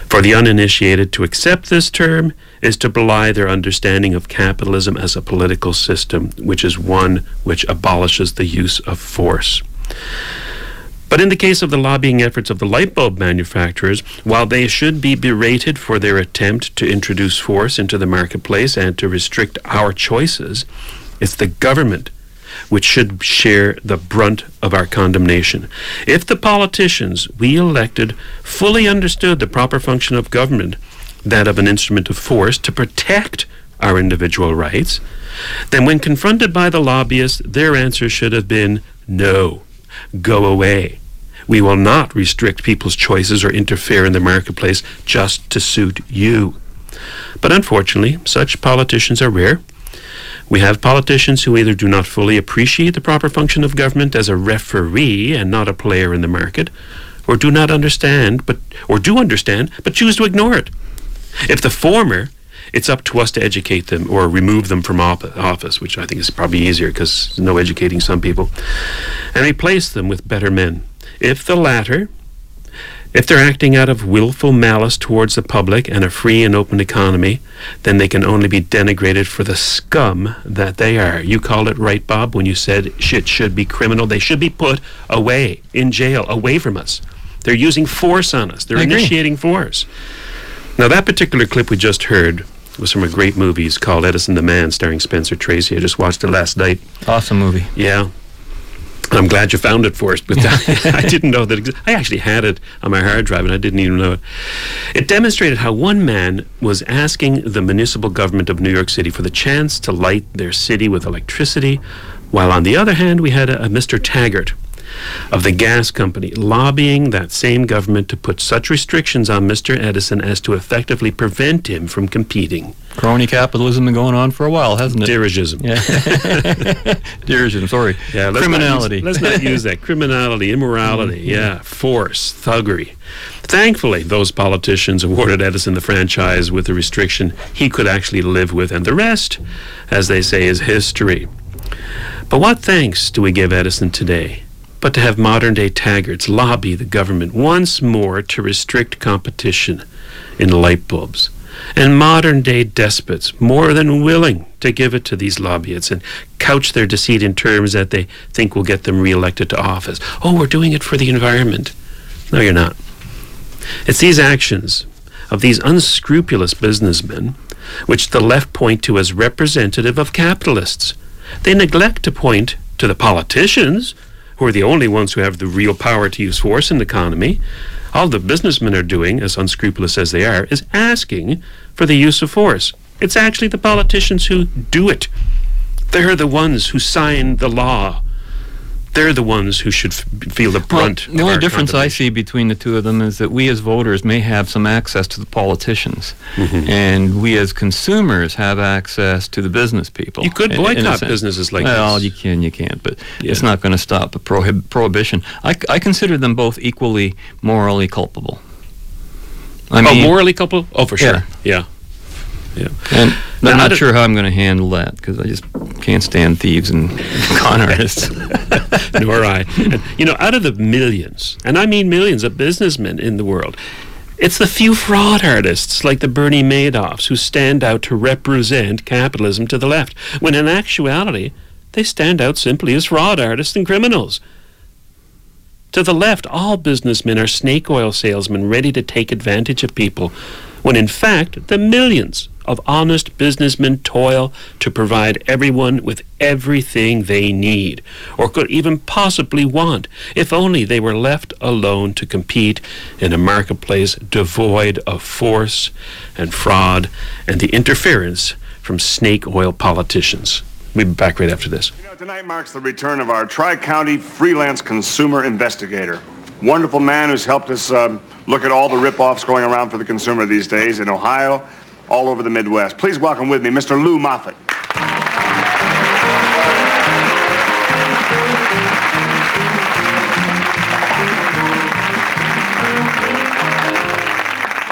For the uninitiated, to accept this term is to belie their understanding of capitalism as a political system, which is one which abolishes the use of force. But in the case of the lobbying efforts of the light bulb manufacturers, while they should be berated for their attempt to introduce force into the marketplace and to restrict our choices, it's the government which should share the brunt of our condemnation. If the politicians we elected fully understood the proper function of government, that of an instrument of force to protect our individual rights, then when confronted by the lobbyists, their answer should have been no, go away. We will not restrict people's choices or interfere in the marketplace just to suit you. But unfortunately, such politicians are rare. We have politicians who either do not fully appreciate the proper function of government as a referee and not a player in the market, or do not understand, but or do understand, but choose to ignore it. If the former, it's up to us to educate them or remove them from op- office, which I think is probably easier because no educating some people, and replace them with better men. If the latter, if they're acting out of willful malice towards the public and a free and open economy, then they can only be denigrated for the scum that they are. You called it right, Bob, when you said shit should be criminal. They should be put away, in jail, away from us. They're using force on us. They're I agree. initiating force. Now, that particular clip we just heard was from a great movie It's called Edison the Man, starring Spencer Tracy. I just watched it last night. Awesome movie. Yeah. I'm glad you found it for us, but I didn't know that. Exi- I actually had it on my hard drive, and I didn't even know it. It demonstrated how one man was asking the municipal government of New York City for the chance to light their city with electricity, while on the other hand, we had a, a Mr. Taggart of the gas company lobbying that same government to put such restrictions on Mr. Edison as to effectively prevent him from competing. Crony capitalism been going on for a while, hasn't it? Dirigism. Yeah. Dirigism, sorry. Yeah, let's Criminality. Not use, let's not use that. Criminality, immorality, mm-hmm. yeah, force, thuggery. Thankfully, those politicians awarded Edison the franchise with a restriction he could actually live with, and the rest, as they say, is history. But what thanks do we give Edison today? But to have modern day taggarts lobby the government once more to restrict competition in light bulbs, and modern day despots more than willing to give it to these lobbyists and couch their deceit in terms that they think will get them reelected to office. Oh, we're doing it for the environment. No, you're not. It's these actions of these unscrupulous businessmen which the left point to as representative of capitalists. They neglect to point to the politicians, who are the only ones who have the real power to use force in the economy. All the businessmen are doing, as unscrupulous as they are, is asking for the use of force. It's actually the politicians who do it. They're the ones who sign the law. They're the ones who should f- feel the brunt. Well, the only difference I see between the two of them is that we as voters may have some access to the politicians, Mhm. and we as consumers have access to the business people. You could in- in a boycott businesses like well, this. you can, you can't, but it's not going to stop a prohib- prohibition. I consider them both equally morally culpable. I oh, mean, morally culpable? Oh, for sure. Yeah. Yeah. And Now, I'm not sure how I'm going to handle that because I just can't stand thieves and con artists. Nor I. And, you know, out of the millions, and I mean millions of businessmen in the world, it's the few fraud artists like the Bernie Madoffs who stand out to represent capitalism to the left, when in actuality, they stand out simply as fraud artists and criminals. To the left, all businessmen are snake oil salesmen ready to take advantage of people, when in fact, the millions of honest businessmen toil to provide everyone with everything they need, or could even possibly want, if only they were left alone to compete in a marketplace devoid of force and fraud and the interference from snake oil politicians. We'll be back right after this. Tonight marks the return of our Tri-County freelance consumer investigator. Wonderful man who's helped us um, look at all the rip-offs going around for the consumer these days in Ohio, all over the Midwest. Please welcome with me Mr. Lou Moffat.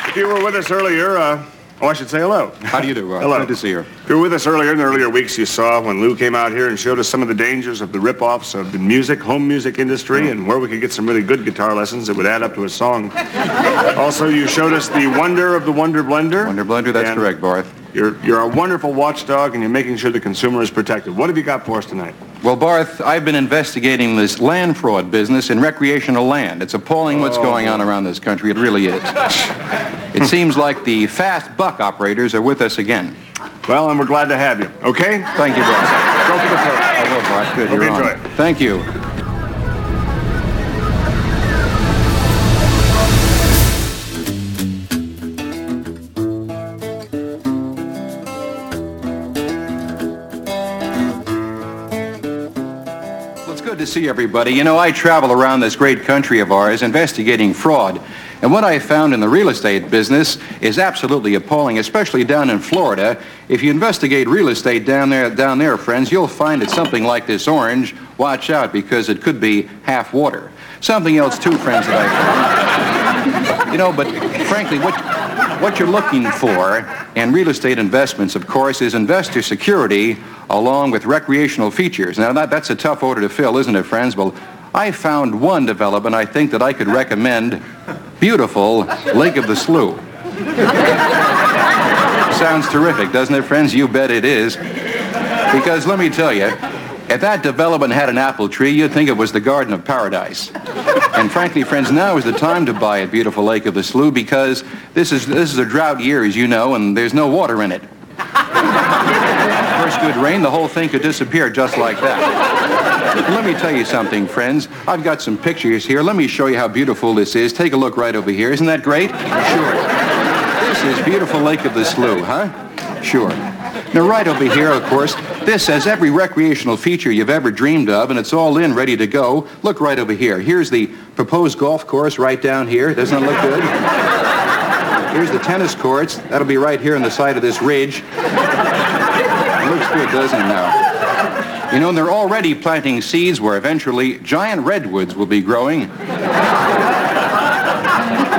If you were with us earlier, uh, oh, I should say hello. How do you do, Rob? Hello. Good to see you. You were with us earlier in the earlier weeks, you saw when Lou came out here and showed us some of the dangers of the rip-offs of the music, home music industry, and where we could get some really good guitar lessons that would add up to a song. also, you showed us the wonder of the Wonder Blender. Wonder Blender, that's And correct, Barth. You're, you're a wonderful watchdog, and you're making sure the consumer is protected. What have you got for us tonight? Well, Barth, I've been investigating this land fraud business in recreational land. It's appalling what's Oh. going on around this country. It really is. it seems like the fast buck operators are with us again. Well, and we're glad to have you. Okay? Thank you, Barth. Go for the program. I will, Barth. Good. Hope You're you on. enjoy it. Thank you. See everybody. You know, I travel around this great country of ours investigating fraud. And what I found in the real estate business is absolutely appalling, especially down in Florida. If you investigate real estate down there, down there, friends, you'll find it's something like this orange. Watch out because it could be half water. Something else too, friends, that I found. You know, but frankly, what what you're looking for in real estate investments, of course, is investor security along with recreational features. Now, that, that's a tough order to fill, isn't it, friends? Well, I found one development I think that I could recommend. Beautiful Lake of the Slough. Sounds terrific, doesn't it, friends? You bet it is. Because let me tell you, if that development had an apple tree, you'd think it was the Garden of Paradise. And frankly, friends, now is the time to buy a beautiful Lake of the Slough because this is this is a drought year, as you know, and there's no water in it. First good rain, the whole thing could disappear just like that. Let me tell you something, friends. I've got some pictures here. Let me show you how beautiful this is. Take a look right over here. Isn't that great? Sure. This is beautiful Lake of the Slough, huh? Sure. Now, right over here, of course, this has every recreational feature you've ever dreamed of, and it's all in, ready to go. Look right over here. Here's the proposed golf course right down here. Doesn't it look good? Here's the tennis courts. That'll be right here on the side of this ridge. It looks good, doesn't it now? You know, they're already planting seeds where eventually giant redwoods will be growing.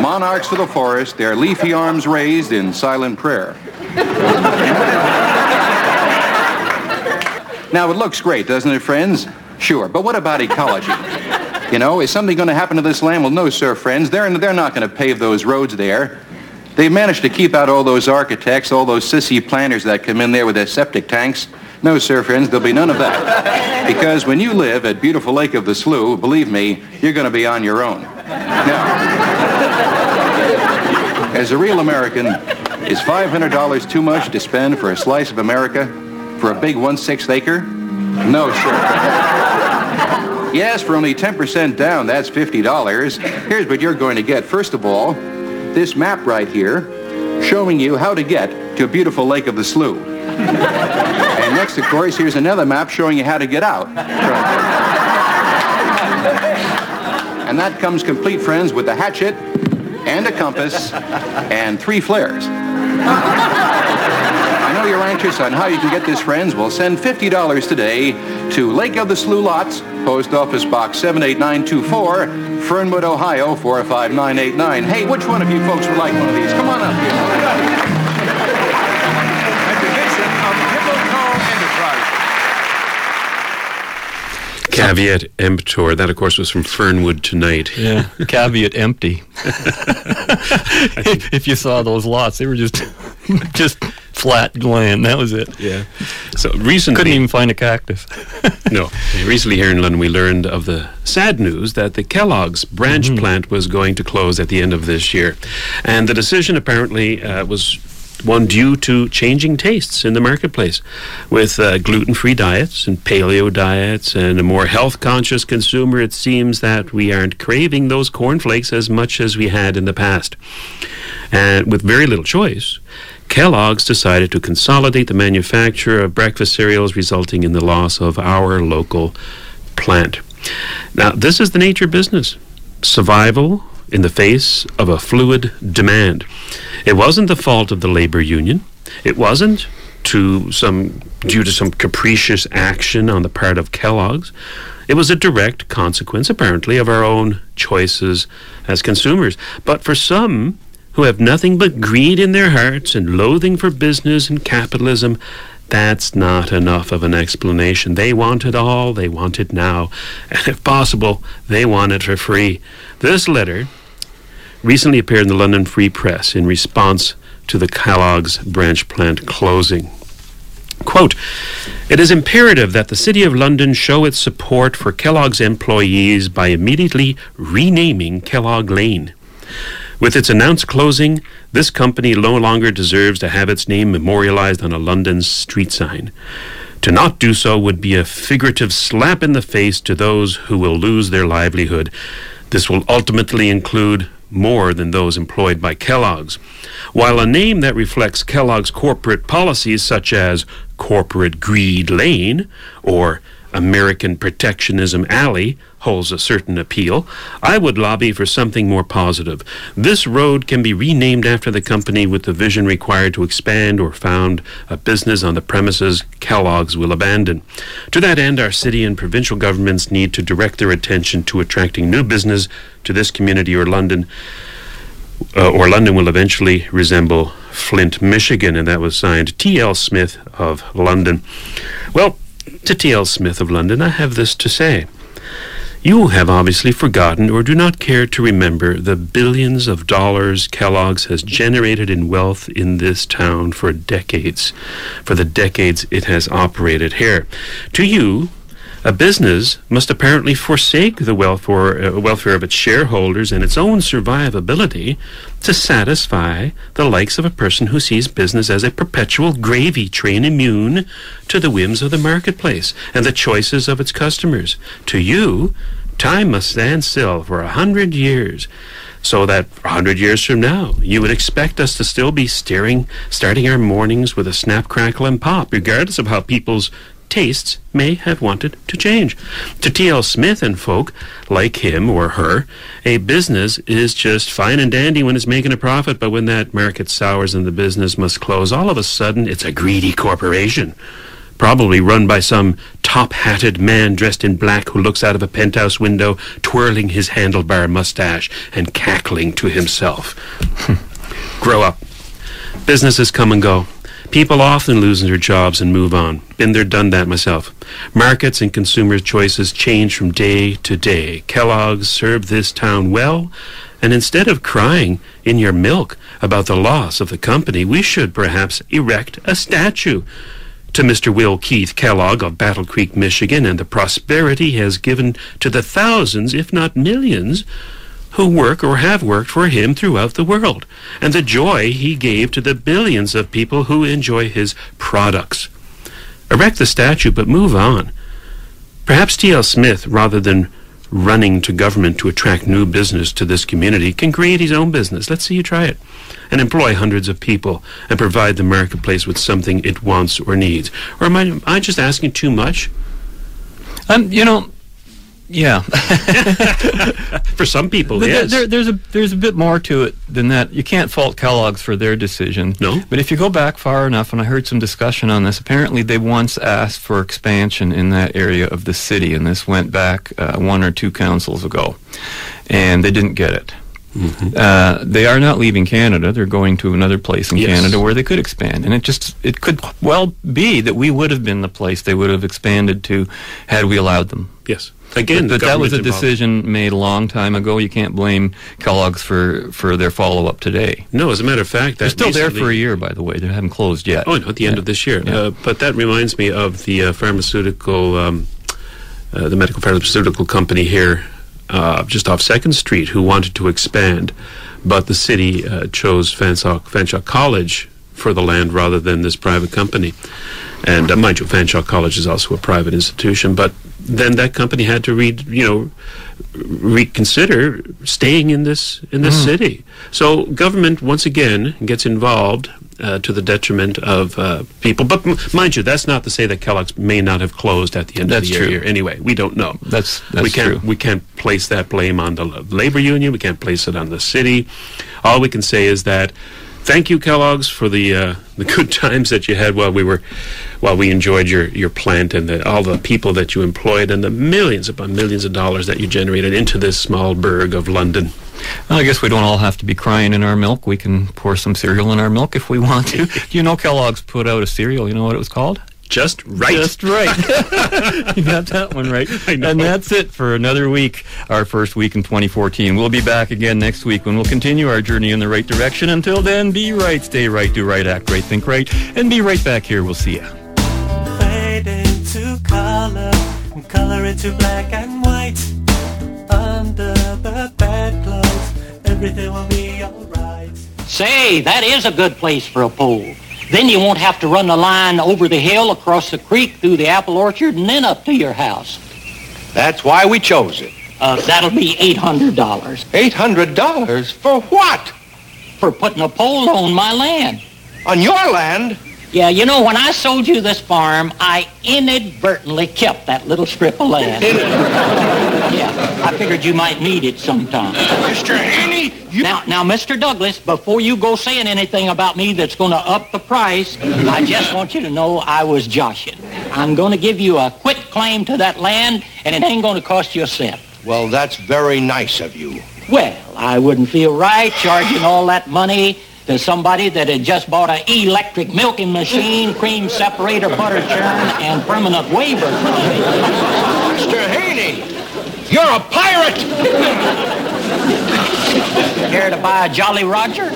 Monarchs of the forest, their leafy arms raised in silent prayer. Now, it looks great, doesn't it, friends? Sure, but what about ecology? You know, is something going to happen to this land? Well, no, sir, friends. They're, they're not going to pave those roads there. They've managed to keep out all those architects, all those sissy planners that come in there with their septic tanks. No, sir, friends, there'll be none of that. Because when you live at beautiful Lake of the Slough, believe me, you're going to be on your own. Now, as a real American, is $500 too much to spend for a slice of America? For a big one-sixth acre? No, sir. Yes, for only 10% down, that's $50. Here's what you're going to get. First of all, this map right here showing you how to get to a beautiful Lake of the Slough. and next, of course, here's another map showing you how to get out. and that comes complete, friends, with a hatchet and a compass and three flares. You're anxious on how you can get this, friends. We'll send $50 today to Lake of the Slough Lots, Post Office Box 78924, Fernwood, Ohio 45989. Hey, which one of you folks would like one of these? Come on up here. Caveat emptor. That, of course, was from Fernwood Tonight. Yeah, caveat empty. if, you saw those lots, they were just just flat land. That was it. Yeah. So recently, couldn't even find a cactus. no. Recently, here in London, we learned of the sad news that the Kellogg's branch Mm-hmm. plant was going to close at the end of this year, and the decision apparently uh, was one due to changing tastes in the marketplace, with uh, gluten-free diets and paleo diets and a more health-conscious consumer. It seems that we aren't craving those cornflakes as much as we had in the past, and with very little choice. Kellogg's decided to consolidate the manufacture of breakfast cereals, resulting in the loss of our local plant. Now, this is the nature of business survival in the face of a fluid demand. It wasn't the fault of the labor union. It wasn't to some due to some capricious action on the part of Kellogg's. It was a direct consequence, apparently, of our own choices as consumers. But for some who have nothing but greed in their hearts and loathing for business and capitalism, that's not enough of an explanation. They want it all, they want it now, and if possible, they want it for free. This letter recently appeared in the London Free Press in response to the Kellogg's branch plant closing. Quote, it is imperative that the City of London show its support for Kellogg's employees by immediately renaming Kellogg Lane. With its announced closing, this company no longer deserves to have its name memorialized on a London street sign. To not do so would be a figurative slap in the face to those who will lose their livelihood. This will ultimately include more than those employed by Kellogg's. While a name that reflects Kellogg's corporate policies, such as Corporate Greed Lane or American Protectionism Alley, holds a certain appeal, I would lobby for something more positive. This road can be renamed after the company with the vision required to expand or found a business on the premises Kellogg's will abandon. To that end, our city and provincial governments need to direct their attention to attracting new business to this community or London. Uh, or London will eventually resemble Flint, Michigan, and that was signed T.L. Smith of London. Well, to T.L. Smith of London, I have this to say. You have obviously forgotten or do not care to remember the billions of dollars Kellogg's has generated in wealth in this town for decades, for the decades it has operated here. To you, a business must apparently forsake the welfare, uh, welfare of its shareholders and its own survivability to satisfy the likes of a person who sees business as a perpetual gravy train immune to the whims of the marketplace and the choices of its customers. To you, time must stand still for a hundred years so that a hundred years from now you would expect us to still be staring starting our mornings with a snap crackle and pop regardless of how people's tastes may have wanted to change. To T.L. Smith and folk like him or her, a business is just fine and dandy when it's making a profit, but when that market sours and the business must close, all of a sudden it's a greedy corporation. Probably run by some top hatted man dressed in black who looks out of a penthouse window, twirling his handlebar mustache and cackling to himself. Grow up. Businesses come and go. People often lose their jobs and move on. Been there, done that myself. Markets and consumer choices change from day to day. Kellogg's served this town well, and instead of crying in your milk about the loss of the company, we should perhaps erect a statue to Mr. Will Keith Kellogg of Battle Creek, Michigan, and the prosperity he has given to the thousands, if not millions, who work or have worked for him throughout the world, and the joy he gave to the billions of people who enjoy his products. Erect the statue, but move on. Perhaps T.L. Smith, rather than running to government to attract new business to this community, can create his own business. Let's see you try it. And employ hundreds of people and provide the marketplace with something it wants or needs. Or am I, am I just asking too much? Um, you know, yeah. For some people, But yes. there- there's a there's a bit more to it than that. You can't fault Kellogg's for their decision. No. But if you go back far enough, and I heard some discussion on this, apparently they once asked for expansion in that area of the city, and this went back uh, one or two councils ago, and they didn't get it. Mm-hmm. Uh, they are not leaving Canada. They're going to another place in Yes. Canada where they could expand, and it just it could well be that we would have been the place they would have expanded to had we allowed them. Yes. Again, but, but that was a involved. decision made a long time ago. You can't blame Kellogg's for for their follow up today. No, as a matter of fact, They're still there for a year, by the way. They haven't closed yet. Oh, no, at the end of this year. Uh, but that reminds me of the uh, pharmaceutical, um, uh, the medical pharmaceutical company here, uh, just off Second Street, who wanted to expand, but the city uh, chose Fanshawe, Fanshawe College for the land rather than this private company. And uh, mind you, Fanshawe College is also a private institution, but then that company had to read, you know, reconsider staying in this in this Mm. city. So government once again gets involved uh, to the detriment of uh, people. But m- mind you, that's not to say that Kellogg's may not have closed at the end That's of the year. true. here. Anyway, we don't know. That's we can't true. we can't place that blame on the labor union. We can't place it on the city. All we can say is that. Thank you, Kellogg's, for the uh, the good times that you had while we were while we enjoyed your, your plant and the, all the people that you employed and the millions upon millions of dollars that you generated into this small burg of London. Well, I guess we don't all have to be crying in our milk. We can pour some cereal in our milk if we want to. Do you know Kellogg's put out a cereal? You know what it was called? Just right. Just right. you got that one right. I know. And that's it for another week, our first week in 2014. We'll be back again next week when we'll continue our journey in the right direction. Until then, be right, stay right, do right, act right, think right, and be right back here. We'll see you. Fade into color and color into black and white. Under the bedclothes, everything will be alright. Say, that is a good place for a pole. Then you won't have to run the line over the hill, across the creek, through the apple orchard, and then up to your house. That's why we chose it. Uh, that'll be $800 $800 for what? for putting a pole on my land. On your land? Yeah, you know, when I sold you this farm, I inadvertently kept that little strip of land. yeah, I figured you might need it sometime. Mr. Haney, you... Now, now, Mr. Douglas, before you go saying anything about me that's going to up the price, I just want you to know I was joshing. I'm going to give you a quit claim to that land, and it ain't going to cost you a cent. Well, that's very nice of you. Well, I wouldn't feel right charging all that money to somebody that had just bought an electric milking machine, cream separator, butter churn, and permanent waiver. Mr. Haney, you're a pirate! Care to buy a Jolly Roger?